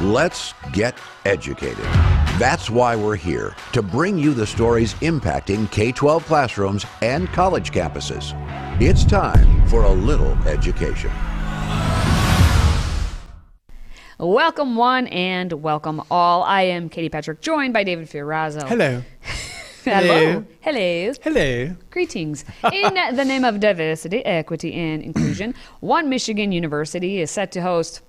Let's get educated. That's why we're here to bring you the stories impacting K 12 classrooms and college campuses. It's time for a little education. Welcome, one, and welcome all. I am Katie Patrick, joined by David Fiorazzo. Hello. Hello. Hello. Hello. Greetings. In the name of diversity, equity, and inclusion, One Michigan University is set to host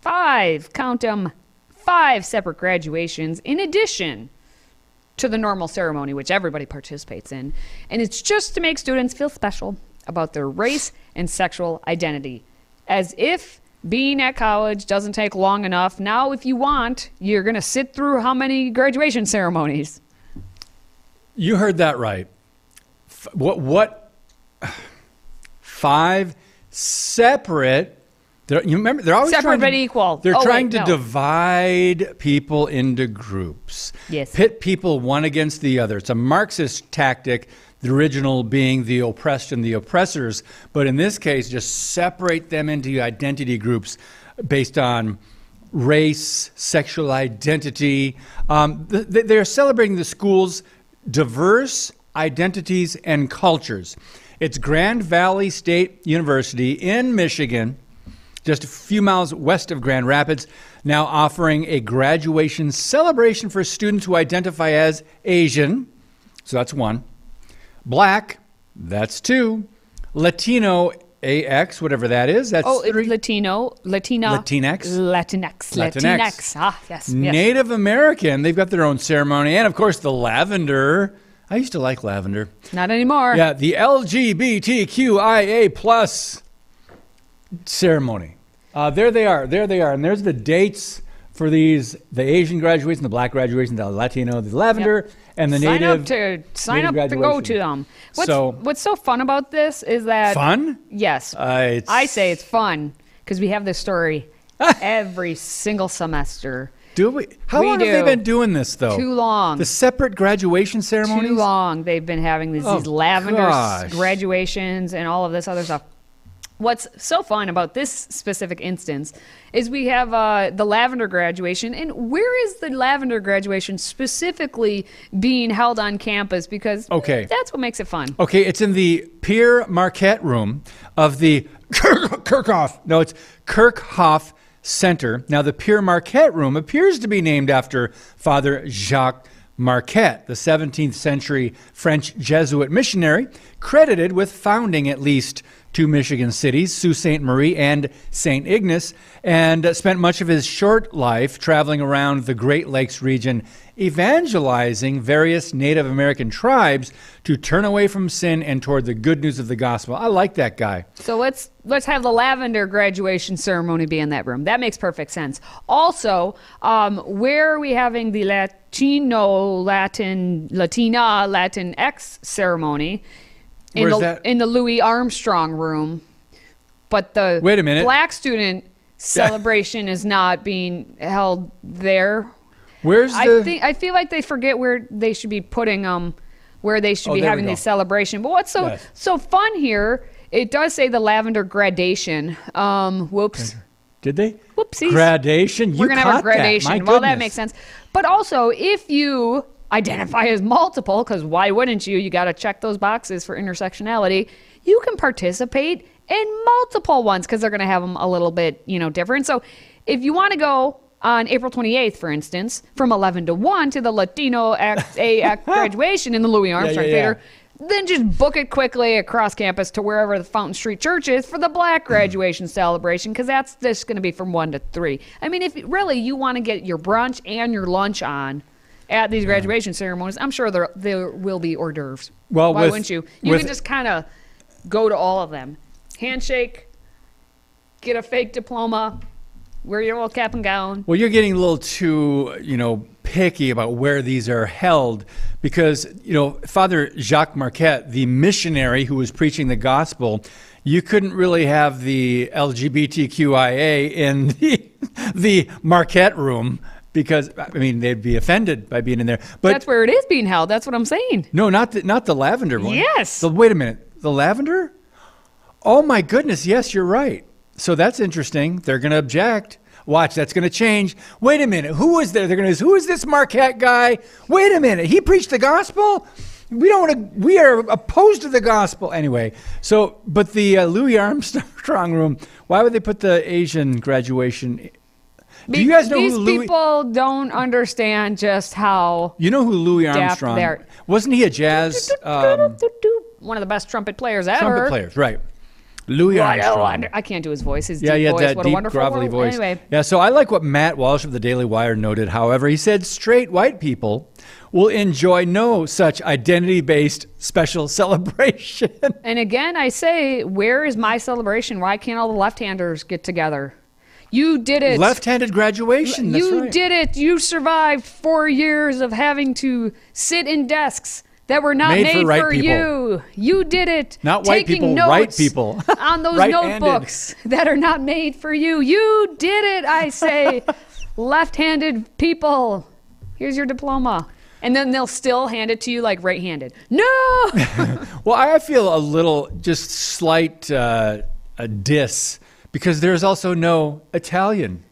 five, count 'em, five separate graduations in addition to the normal ceremony, which everybody participates in. And it's just to make students feel special about their race and sexual identity. As if being at college doesn't take long enough, now, if you want, you're going to sit through how many graduation ceremonies? You heard that right. F- what? What? Five separate. They're, you remember? They're always Separate trying to- but equal. They're Oh, trying wait, to no. divide people into groups. Yes. Pit people one against the other. It's a Marxist tactic. The original being the oppressed and the oppressors, but in this case, just separate them into identity groups based on race, sexual identity. Um, th- they're celebrating the school's diverse identities and cultures. It's Grand Valley State University in Michigan, just a few miles west of Grand Rapids, now offering a graduation celebration for students who identify as Asian. So that's one. Black, that's two. Latino, AX, whatever that is, that's Oh, three. Latino, Latina, Latinx? Latinx, Latinx. Latinx. Ah, yes, yes. Native American, they've got their own ceremony. And of course, the lavender. I used to like lavender. Not anymore. Yeah, the LGBTQIA plus ceremony. Uh, there they are. There they are. And there's the dates for these: the Asian graduation, the Black graduation, the Latino, the lavender, and the sign native. up to sign native up to go to them. What's So- what's so fun about this is that Fun? Yes, Uh, I say it's fun because we have this story every single semester. Do we? How We long have they been doing this though? Too long. The separate graduation ceremonies. Too long. They've been having these, Oh, these lavender gosh. graduations and all of this other stuff. What's so fun about this specific instance is we have uh, the lavender graduation, and where is the lavender graduation specifically being held on campus? Because Okay. that's what makes it fun. Okay, it's in the Pierre Marquette room of the Kirk- Kirchhoff. No, it's Kirkhoff Center. Now, the Pierre Marquette room appears to be named after Father Jacques Marquette, the 17th century French Jesuit missionary, credited with founding at least two Michigan cities, Sault Ste. Marie and St. Ignace, and uh, spent much of his short life traveling around the Great Lakes region, evangelizing various Native American tribes to turn away from sin and toward the good news of the gospel. I like that guy. So let's let's have the lavender graduation ceremony be in that room. That makes perfect sense. Also, um, where are we having the Latino, Latin, Latina, Latin X ceremony? In Where's the that? in the Louis Armstrong room, but the Wait a minute. black student celebration is not being held there. Where's I the think I feel like they forget where they should be putting um where they should Oh, be there we having go. the celebration. But what's so Yes. so fun here? It does say the lavender gradation. Um, whoops, Did they? whoopsies. Gradation. You We're gonna have a caught that. gradation. Well, that goodness. makes sense. But also, if you identify as multiple, because why wouldn't you? You got to check those boxes for intersectionality. You can participate in multiple ones because they're going to have them a little bit, you know, different. So, if you want to go on April 28th, for instance, from 11 to 1 to the Latino Act A Act graduation in the Louis Armstrong yeah, yeah. Theater, then just book it quickly across campus to wherever the Fountain Street Church is for the black mm-hmm. graduation celebration because that's just going to be from 1 to 3. I mean, if really you want to get your brunch and your lunch on at these graduation ceremonies, I'm sure there there will be hors d'oeuvres. Well, Why with- wouldn't you? You with- can just kind of go to all of them. Handshake, get a fake diploma, wear your little cap and gown. Well, you're getting a little too, you know, picky about where these are held because, you know, Father Jacques Marquette, the missionary who was preaching the gospel, you couldn't really have the LGBTQIA in the, the Marquette room because, I mean, they'd be offended by being in there. But That's where it is being held. That's what I'm saying. no, not the, not the lavender one. Yes. The, wait a minute. The lavender? Oh, my goodness. Yes, you're right. So that's interesting. They're going to object. Watch, that's going to change. Wait a minute. Who is there? They're going to who is this Marquette guy? Wait a minute. He preached the gospel? We don't want to. We are opposed to the gospel anyway. So, but the uh, Louis Armstrong room. Why would they put the Asian graduation? Do you guys know These who Louis? people don't understand just how you know who Louis Armstrong? Wasn't he a jazz um, one of the best trumpet players ever. trumpet players? Right. Louis What a Armstrong. I can't do his voice. His Yeah, deep had voice. that what a deep, wonderful grovelly voice. Anyway, Yeah, so I like what Matt Walsh of the Daily Wire noted. However, he said straight white people will enjoy no such identity-based special celebration. and again, I say, where is my celebration? Why can't all the left-handers get together? You did it. Left-handed graduation. You right. did it. You survived four years of having to sit in desks that were not Made made, for right for you. You did it. Not white Taking people, notes right people. on those Right-handed. notebooks that are not made for you. You did it. I say, left-handed people. Here's your diploma. And then they'll still hand it to you like right-handed. No. Well, I feel a little just slight uh, a diss because there's also no Italian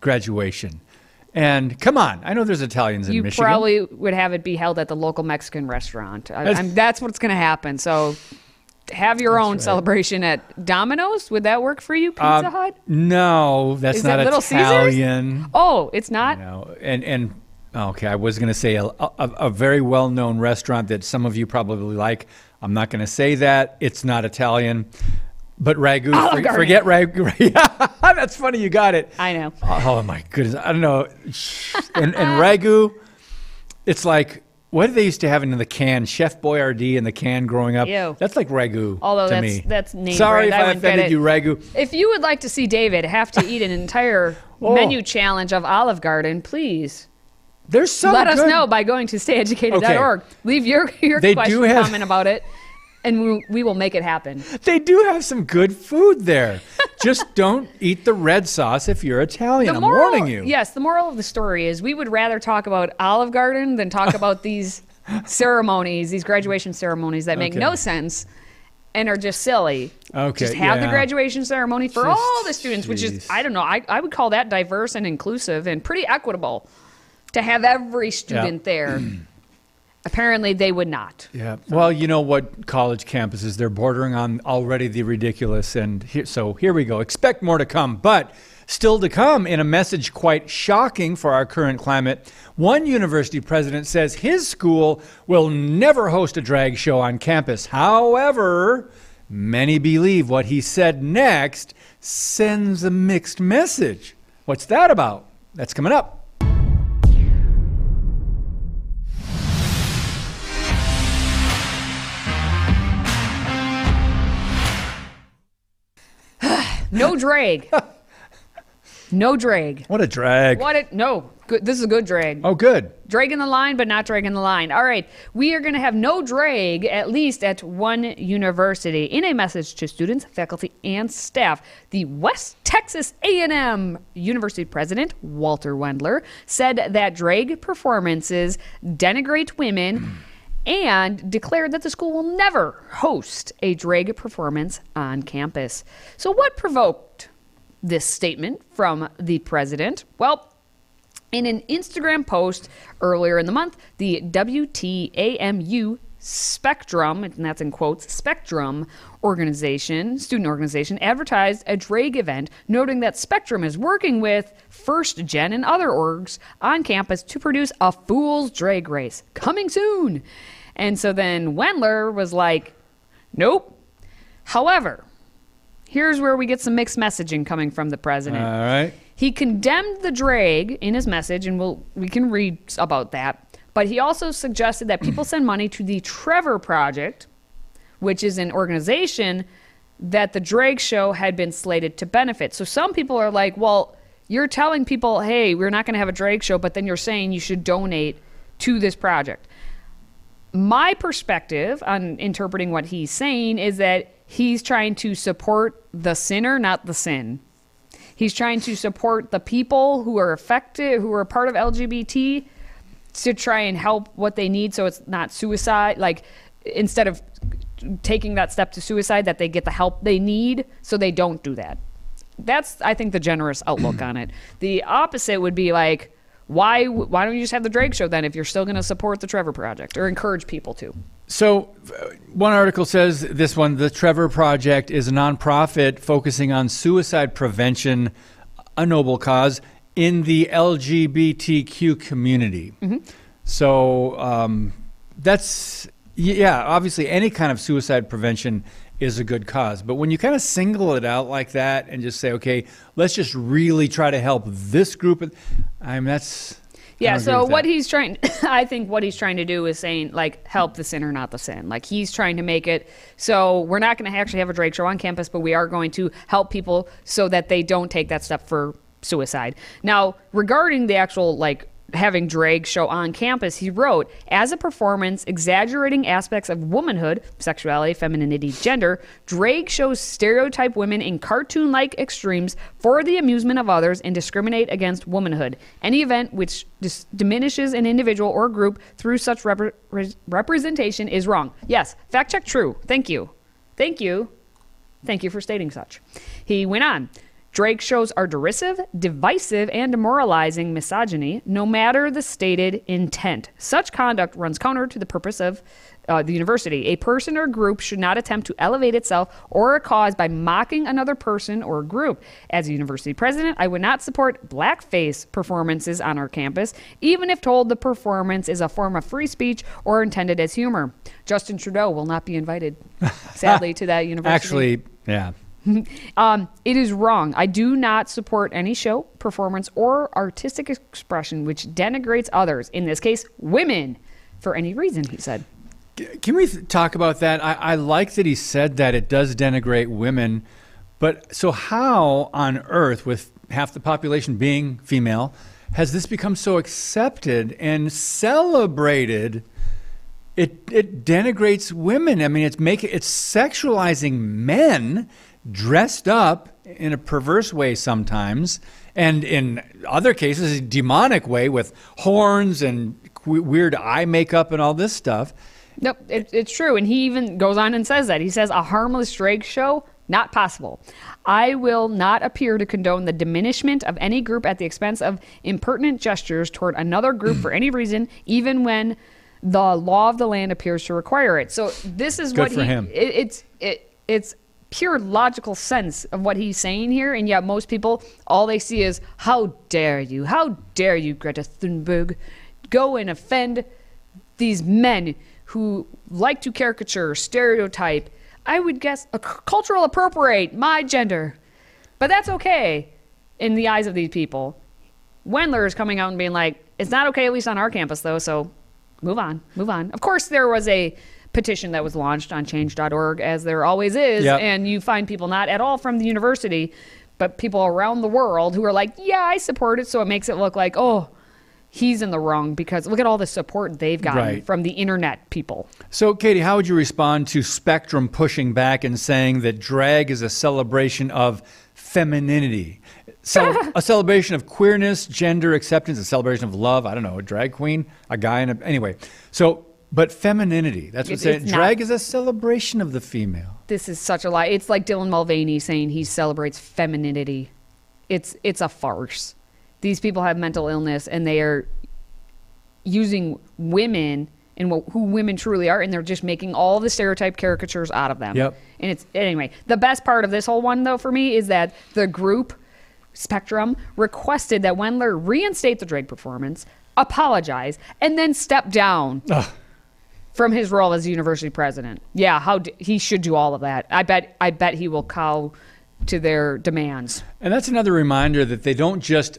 graduation. And come on, I know there's Italians in you Michigan. You probably would have it be held at the local Mexican restaurant. I, That's- I'm, that's what's going to happen. So have your own right. celebration at Domino's. Would that work for you, Pizza Um, Hut? No, that's Is not it Little Caesars? Italian. Oh, it's not. No, and and okay, I was going to say a, a, a very well-known restaurant that some of you probably like. I'm not going to say that it's not Italian, but ragu. For- forget ragu. That's funny. You got it. I know. Oh, oh my goodness, I don't know. And, and ragu, it's like what did they used to have in the can? Chef Boyardee in the can growing up. Ew. That's like ragu. Although to that's me. that's name Sorry brand. if I I offended you, ragu. If you would like to see David have to eat an entire Oh. menu challenge of Olive Garden, please There's some let us know by going to stayeducated.org. Leave your your They question have- comment about it, and we, we will make it happen. They do have some good food there. Just don't eat the red sauce if you're Italian. I'm warning you. Yes, the moral of the story is we would rather talk about Olive Garden than talk about these ceremonies, these graduation ceremonies that make Okay. no sense and are just silly. Okay, Just have the graduation ceremony for Just- all the students, which is. I don't know, I, I would call that diverse and inclusive and pretty equitable to have every student there. Apparently, they would not. Yeah. Well, you know what college campuses they're bordering on already the ridiculous and here, so here we go. Expect more to come, but still to come in a message quite shocking for our current climate. One university president says his school will never host a drag show on campus. However, many believe what he said next sends a mixed message. What's that about? That's coming up. No drag. no drag. What a drag. What it? No. Good. This is a good drag. Oh, good. dragging the line, but not dragging the line. All right, we are going to have no drag, at least at one university. In a message to students, faculty, and staff, the West Texas A&M University president Walter Wendler said that drag performances denigrate women. And declared that the school will never host a drag performance on campus. So, what provoked this statement from the president? Well, in an Instagram post earlier in the month, the WTAMU Spectrum, and that's in quotes, Spectrum organization, student organization, advertised a drag event, noting that Spectrum is working with First Gen and other orgs on campus to produce a fool's drag race coming soon. And so then Wendler was like, nope. However, here's where we get some mixed messaging coming from the president. All right. He condemned the drag in his message, and we'll, we can read about that. But he also suggested that people send money to the Trevor Project, which is an organization that the drag show had been slated to benefit. So some people are like, well, you're telling people, hey, we're not going to have a drag show, but then you're saying you should donate to this project. My perspective on interpreting what he's saying is that he's trying to support the sinner, not the sin. He's trying to support the people who are affected, who are part of LGBT, to try and help what they need so it's not suicide. Like, instead of taking that step to suicide, that they get the help they need so they don't do that. that's I think the generous outlook on it. The opposite would be like why why don't you just have the drag show then if you're still going to support the Trevor Project or encourage people to? So, uh, one article says this one the Trevor Project is a nonprofit focusing on suicide prevention, a noble cause, in the LGBTQ community. So, um, that's, yeah, obviously, any kind of suicide prevention is a good cause. But when you kind of single it out like that and just say, okay, let's just really try to help this group, I mean, that's. Yeah, so what he's trying I think what he's trying to do is saying like help the sinner not the sin. Like he's trying to make it so we're not going to actually have a drag show on campus, but we are going to help people so that they don't take that step for suicide. Now, regarding the actual like having drag show on campus, he wrote, as a performance exaggerating aspects of womanhood, sexuality, femininity, gender, drag shows stereotype women in cartoon like extremes for the amusement of others and discriminate against womanhood. Any event which dis- diminishes an individual or group through such repre- re- representation is wrong. Yes, fact check true. Thank you. Thank you. Thank you for stating such. He went on. Drag shows are derisive, divisive, and demoralizing misogyny, no matter the stated intent. Such conduct runs counter to the purpose of uh, the university. A person or group should not attempt to elevate itself or a cause by mocking another person or group. As a university president, I would not support blackface performances on our campus, even if told the performance is a form of free speech or intended as humor. Justin Trudeau will not be invited, sadly, to that university. Actually, yeah. Um, it is wrong. I do not support any show, performance, or artistic expression which denigrates others, in this case, women, for any reason, he said. Can we th- talk about that? I, I like that he said that it does denigrate women, but so how on earth, with half the population being female, has this become so accepted and celebrated? It it denigrates women. I mean, it's making it's sexualizing men dressed up in a perverse way sometimes, and in other cases, a demonic way with horns and weird eye makeup and all this stuff. Nope, it, it's true. And he even goes on and says that. He says, a harmless drag show, not possible. I will not appear to condone the diminishment of any group at the expense of impertinent gestures toward another group for any reason, even when the law of the land appears to require it. So this is Good what for he, him. It, it's it, it's pure logical sense of what he's saying here, and yet most people all they see is how dare you, how dare you, Greta Thunberg, go and offend these men who like to caricature, stereotype. I would guess a c- cultural appropriate my gender, but that's okay in the eyes of these people. Wendler is coming out and being like, "It's not okay, at least on our campus, though." So move on, move on. Of course, there was a petition that was launched on Change.org, as there always is, Yep. and you find people not at all from the university, but people around the world who are like, "Yeah, I support it," so it makes it look like, "Oh." He's in the wrong because look at all the support they've gotten Right. from the internet people. So, Katie, how would you respond to Spectrum pushing back and saying that drag is a celebration of femininity? So, a celebration of queerness, gender acceptance, a celebration of love. I don't know, a drag queen, a guy, and a, anyway. So, but femininity, that's what It's- saying. it's not- Drag is a celebration of the female. This is such a lie. It's like Dylan Mulvaney saying he celebrates femininity. It's it's a farce. These people have mental illness and they are using women and what, who women truly are, and they're just making all the stereotype caricatures out of them. Yep. And it's anyway. The best part of this whole one, though, for me, is that the group Spectrum requested that Wendler reinstate the drag performance, apologize, and then step down from his role as university president. Yeah, how d- he should do all of that. I bet. I bet he will cow to their demands. And that's another reminder that they don't just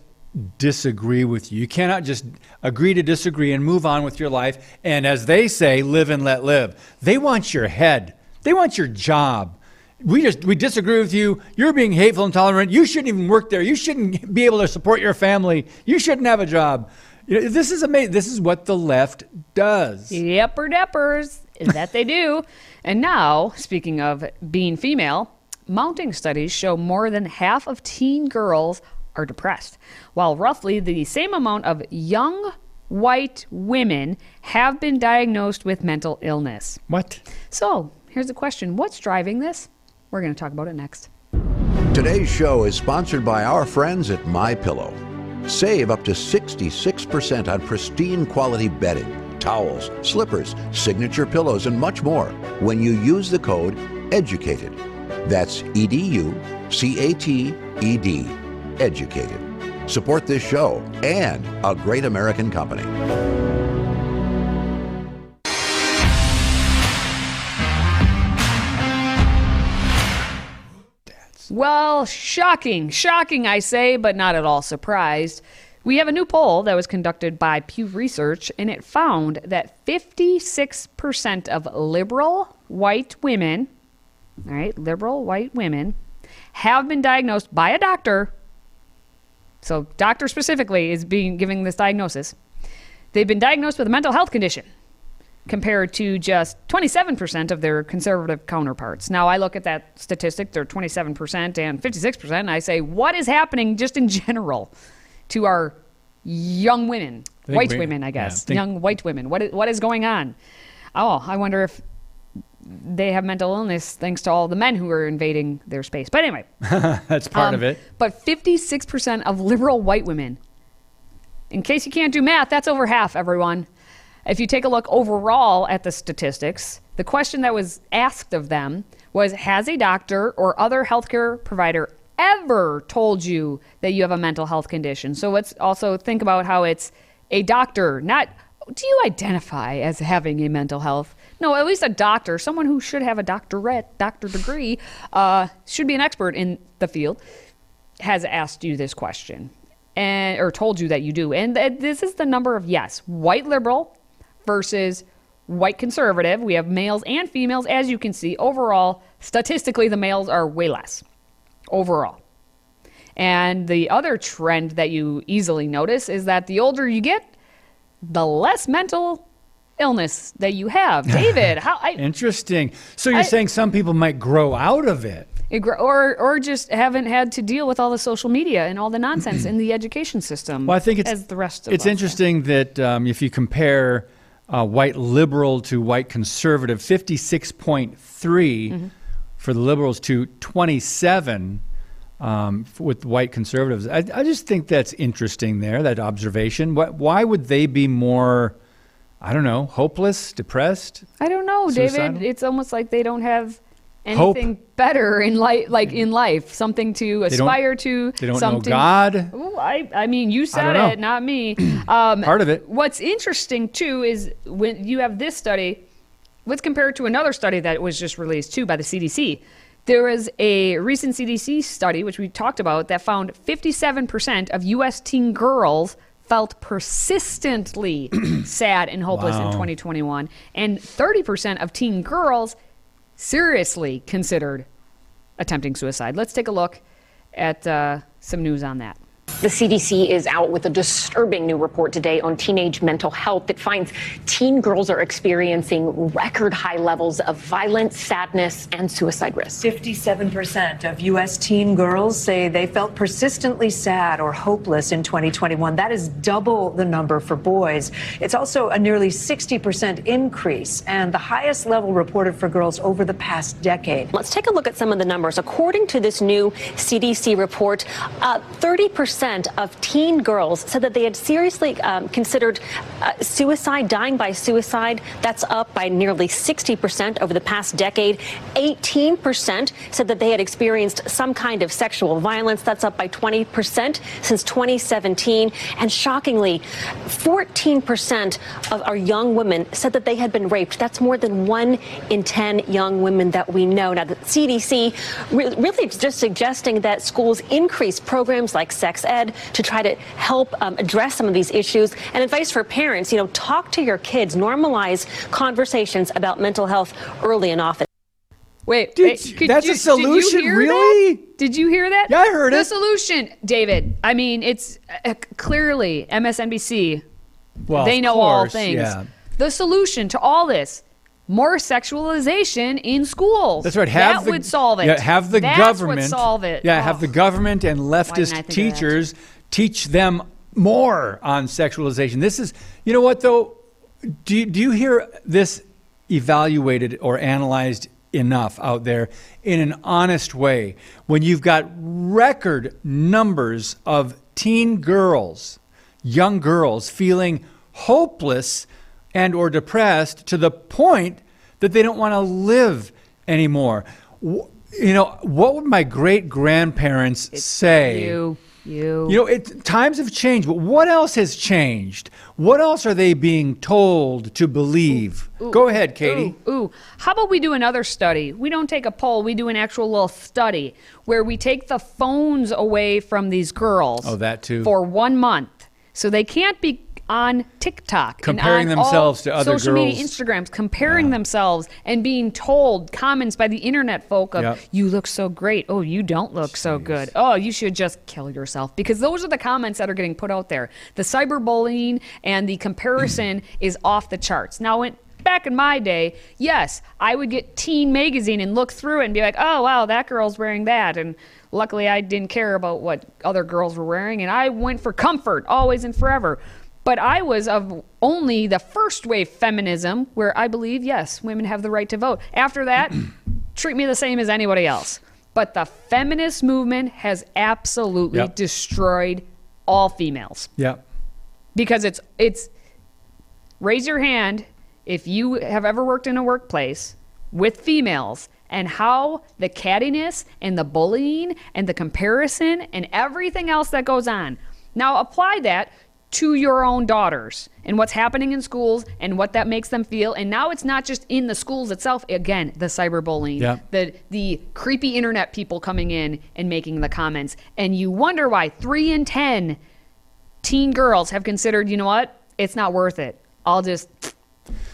disagree with you. You cannot just agree to disagree and move on with your life. And as they say, live and let live. They want your head. They want your job. We just we disagree with you. You're being hateful and intolerant. You shouldn't even work there. You shouldn't be able to support your family. You shouldn't have a job. You know, this is amazing. This is what the left does. Yepper deppers. Is that they do. And now, speaking of being female, mounting studies show more than half of teen girls are depressed, while roughly the same amount of young white women have been diagnosed with mental illness. What? So, here's the question What's driving this? We're going to talk about it next. Today's show is sponsored by our friends at My Pillow. Save up to 66% on pristine quality bedding, towels, slippers, signature pillows, and much more when you use the code EDUCATED. That's E D U C A T E D. Educated. Support this show and a great American company. Well, shocking, shocking, I say, but not at all surprised. We have a new poll that was conducted by Pew Research, and it found that 56% of liberal white women, all right, liberal white women, have been diagnosed by a doctor. So, doctor specifically is being giving this diagnosis. They've been diagnosed with a mental health condition compared to just 27% of their conservative counterparts. Now, I look at that statistic, they're 27% and 56%, and I say, what is happening just in general to our young women, white we- women, I yeah, guess, think- young white women? What is, what is going on? Oh, I wonder if they have mental illness thanks to all the men who are invading their space. But anyway, That's part um, of it. But 56% of liberal white women, in case you can't do math, that's over half, everyone. If you take a look overall at the statistics, the question that was asked of them was Has a doctor or other healthcare provider ever told you that you have a mental health condition? So let's also think about how it's a doctor, not do you identify as having a mental health? No, at least a doctor, someone who should have a doctorate, doctor degree, uh, should be an expert in the field, has asked you this question and or told you that you do. And th- this is the number of yes, white liberal versus white conservative. We have males and females. As you can see, overall, statistically, the males are way less overall. And the other trend that you easily notice is that the older you get, the less mental illness that you have. David, how I, Interesting. So you're I- saying some people might grow out of it. it or or just haven't had to deal with all the social media and all the nonsense in the education system. Well, I think it's as the rest of it's interesting that um, if you compare uh, white liberal to white conservative, fifty six point three Mm-hmm. for the liberals to twenty seven. Um, with white conservatives, I, I just think that's interesting. There, that observation. Why, why would they be more, I don't know, hopeless, depressed? I don't know, David. It's almost like they don't have Hope. anything better in life, like in life, something to aspire to. They don't know something, God. Ooh, I, I mean, you said it, not me. Um, Part of it. What's interesting too is when you have this study, let's compare it to another study that was just released too by the CDC. There was a recent CDC study, which we talked about, that found 57% of U.S. teen girls felt persistently sad and hopeless in 2021, and 30% of teen girls seriously considered attempting suicide. Let's take a look at uh, some news on that. The CDC is out with a disturbing new report today on teenage mental health that finds teen girls are experiencing record high levels of violence, sadness, and suicide risk. 57% of U.S. teen girls say they felt persistently sad or hopeless in 2021. That is double the number for boys. It's also a nearly 60% increase and the highest level reported for girls over the past decade. Let's take a look at some of the numbers. According to this new CDC report, uh, 30% of teen girls said that they had seriously um, considered uh, suicide, dying by suicide. That's up by nearly 60% over the past decade. 18% said that they had experienced some kind of sexual violence. That's up by 20% since 2017. And shockingly, 14% of our young women said that they had been raped. That's more than one in 10 young women that we know. Now, the CDC re- really just suggesting that schools increase programs like sex ed to try to help um, address some of these issues. And advice for parents, you know, talk to your kids, normalize conversations about mental health early and often. Wait, Dude, wait, could that's you- a solution, Did you hear really? That? Did you hear that? Yeah, I heard the it. The solution, David. I mean, it's uh, clearly MSNBC. Well, they of know all course, things. Yeah. The solution to all this: more sexualization in schools. That's right. Have that the, would solve it. Yeah, have the That's government solve it. Yeah, have Oh. the government and leftist think of that? teachers teach them more on sexualization. This is, you know what though? Do you, do you hear this evaluated or analyzed enough out there in an honest way when you've got record numbers of teen girls, young girls feeling hopeless and or depressed to the point that they don't want to live anymore. You know, what would my great grandparents say? You, you. You know, it, times have changed, but what else has changed? What else are they being told to believe? Go ahead, Katie. Ooh, ooh. How about we do another study? We don't take a poll, we do an actual little study where we take the phones away from these girls. Oh, that too. For one month. So they can't be on TikTok. and Comparing themselves to other social media. Instagrams, comparing themselves and being told comments by the internet folk of, Yep. you look so great. Oh, you don't look so good. Oh, you should just kill yourself. Because those are the comments that are getting put out there. The cyberbullying and the comparison is off the charts. Now, when, back in my day, yes, I would get Teen Magazine and look through it and be like, oh, wow, that girl's wearing that. And luckily, I didn't care about what other girls were wearing. And I went for comfort always and forever. But I was of only the first wave feminism, where I believe, yes, women have the right to vote. After that, treat me the same as anybody else. But the feminist movement has absolutely Yep. destroyed all females Yeah. because it's it's raise your hand if you have ever worked in a workplace with females and how the cattiness and the bullying and the comparison and everything else that goes on. Now apply that to your own daughters and what's happening in schools and what that makes them feel. And now it's not just in the schools itself. Again, the cyberbullying, Yeah. the the creepy internet people coming in and making the comments. And you wonder why three in ten teen girls have considered, you know what? It's not worth it. I'll just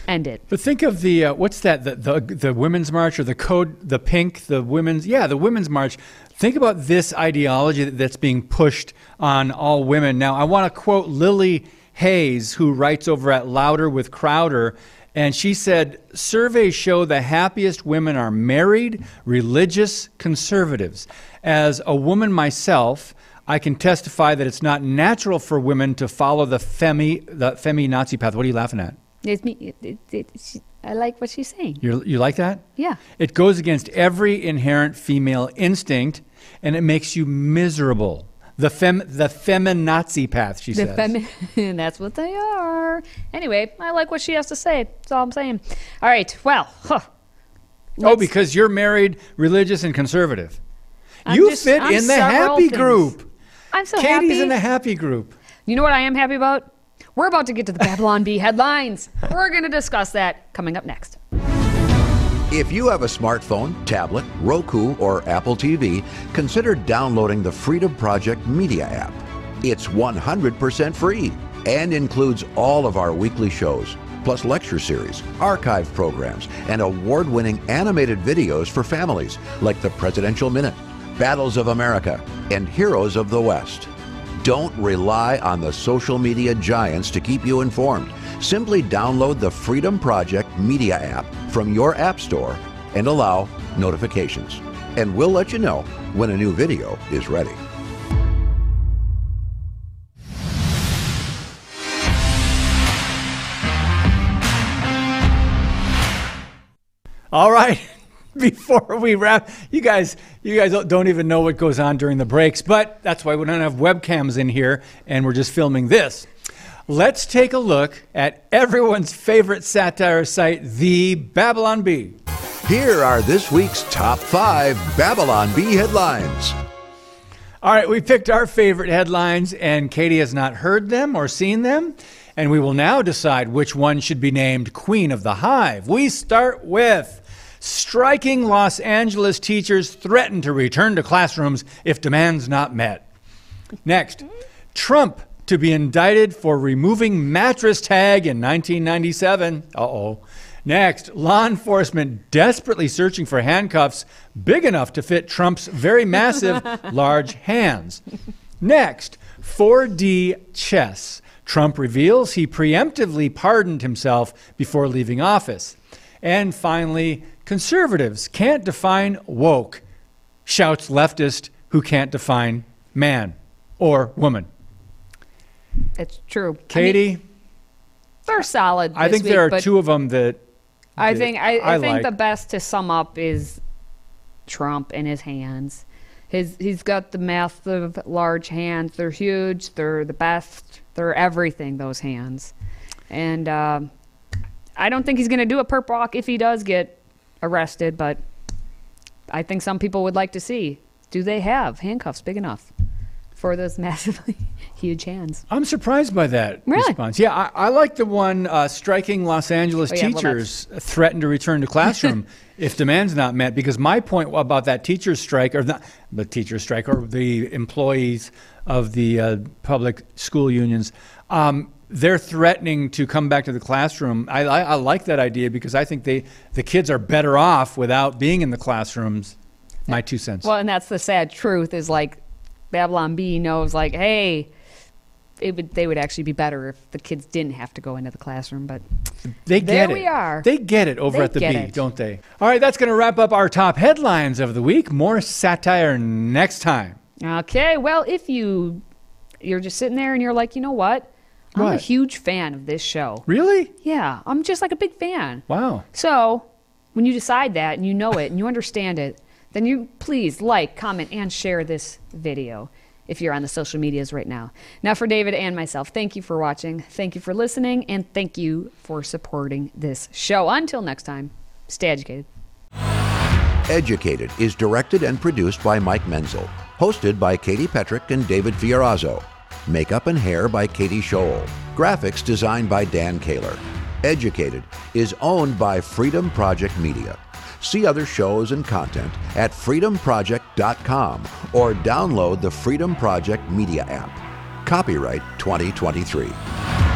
end it. But think of the uh, what's that the, the the women's march or the code the pink the women's yeah the women's march. Think about this ideology that's being pushed on all women. Now I want to quote Lily Hayes who writes over at Louder with Crowder. And she said, surveys show the happiest women are married, religious conservatives. As a woman myself, I can testify that it's not natural for women to follow the femi the femi Nazi path. What are you laughing at? It's me. It, it, she, I like what she's saying. you you like that? Yeah. It goes against every inherent female instinct, and it makes you miserable. The fem the feminazi path, she The says. femi- that's what they are. Anyway, I like what she has to say. That's all I'm saying. All right. Well, huh. oh, because you're married, religious, and conservative. I'm you just- fit I'm in the happy things. group. I'm so happy. Katie's happy. in the happy group. you know what I am happy about? We're about to get to the Babylon Bee headlines. We're going to discuss that coming up next. If you have a smartphone, tablet, Roku, or Apple TV, consider downloading the Freedom Project Media app. It's 100% free and includes all of our weekly shows, plus lecture series, archive programs, and award winning animated videos for families like the Presidential Minute, Battles of America, and Heroes of the West. Don't rely on the social media giants to keep you informed. Simply download the Freedom Project Media app from your App Store and allow notifications. And we'll let you know when a new video is ready. All right. Before we wrap, you guys, you guys don't even know what goes on during the breaks, but that's why we don't have webcams in here, and we're just filming this. Let's take a look at everyone's favorite satire site, the Babylon Bee. Here are this week's top five Babylon Bee headlines. All right, we picked our favorite headlines, and Katie has not heard them or seen them, and we will now decide which one should be named Queen of the Hive. We start with striking Los Angeles teachers threaten to return to classrooms if demands not met. Next, Trump to be indicted for removing mattress tag in 1997. Uh oh. Next, law enforcement desperately searching for handcuffs big enough to fit Trump's very massive, large hands. Next, 4D chess. Trump reveals he preemptively pardoned himself before leaving office. And finally, conservatives can't define woke, shouts leftist who can't define man or woman. It's true. I mean, Katie, they're solid. I, think there are two of them that I that think I, I, think like. the best to sum up is Trump in his hands. His he's got the massive, large hands. They're huge. They're the best. They're everything. Those hands, and uh, I don't think he's gonna do a perp walk if he does get arrested. But I think some people would like to see: Do they have handcuffs big enough for those massively huge hands? I'm surprised by that Really? response. Yeah, I, I like the one uh, striking Los Angeles Oh, yeah, well, teachers threaten to return to classroom if demands not met. Because my point about that teacher's strike, or not the teacher's strike, or the employees of the uh, public school unions, um, they're threatening to come back to the classroom. I, I, I like that idea because I think they the kids are better off without being in the classrooms. My two cents. Well, and that's the sad truth is like Babylon Bee knows like, hey, it would they would actually be better if the kids didn't have to go into the classroom. But They get There it. we are. They get it over They at the B, it. don't they? All right, that's going to wrap up our top headlines of the week. More satire next time. okay, well, if you you're just sitting there and you're like, you know what? I'm a huge fan of this show. Really? Yeah, I'm just like a big fan. Wow. So when you decide that and you know it and you understand it, then you please like, comment, and share this video if you're on the social medias right now. Now, for David and myself, thank you for watching, thank you for listening, and thank you for supporting this show. Until next time, stay educated. Educated is directed and produced by Mike Menzel. Hosted by Katie Petrick and David Fiorazzo. Makeup and hair by Katie Scholl. Graphics designed by Dan Kaler. Educated is owned by Freedom Project Media. See other shows and content at freedomproject.com or download the Freedom Project Media app. Copyright 2023.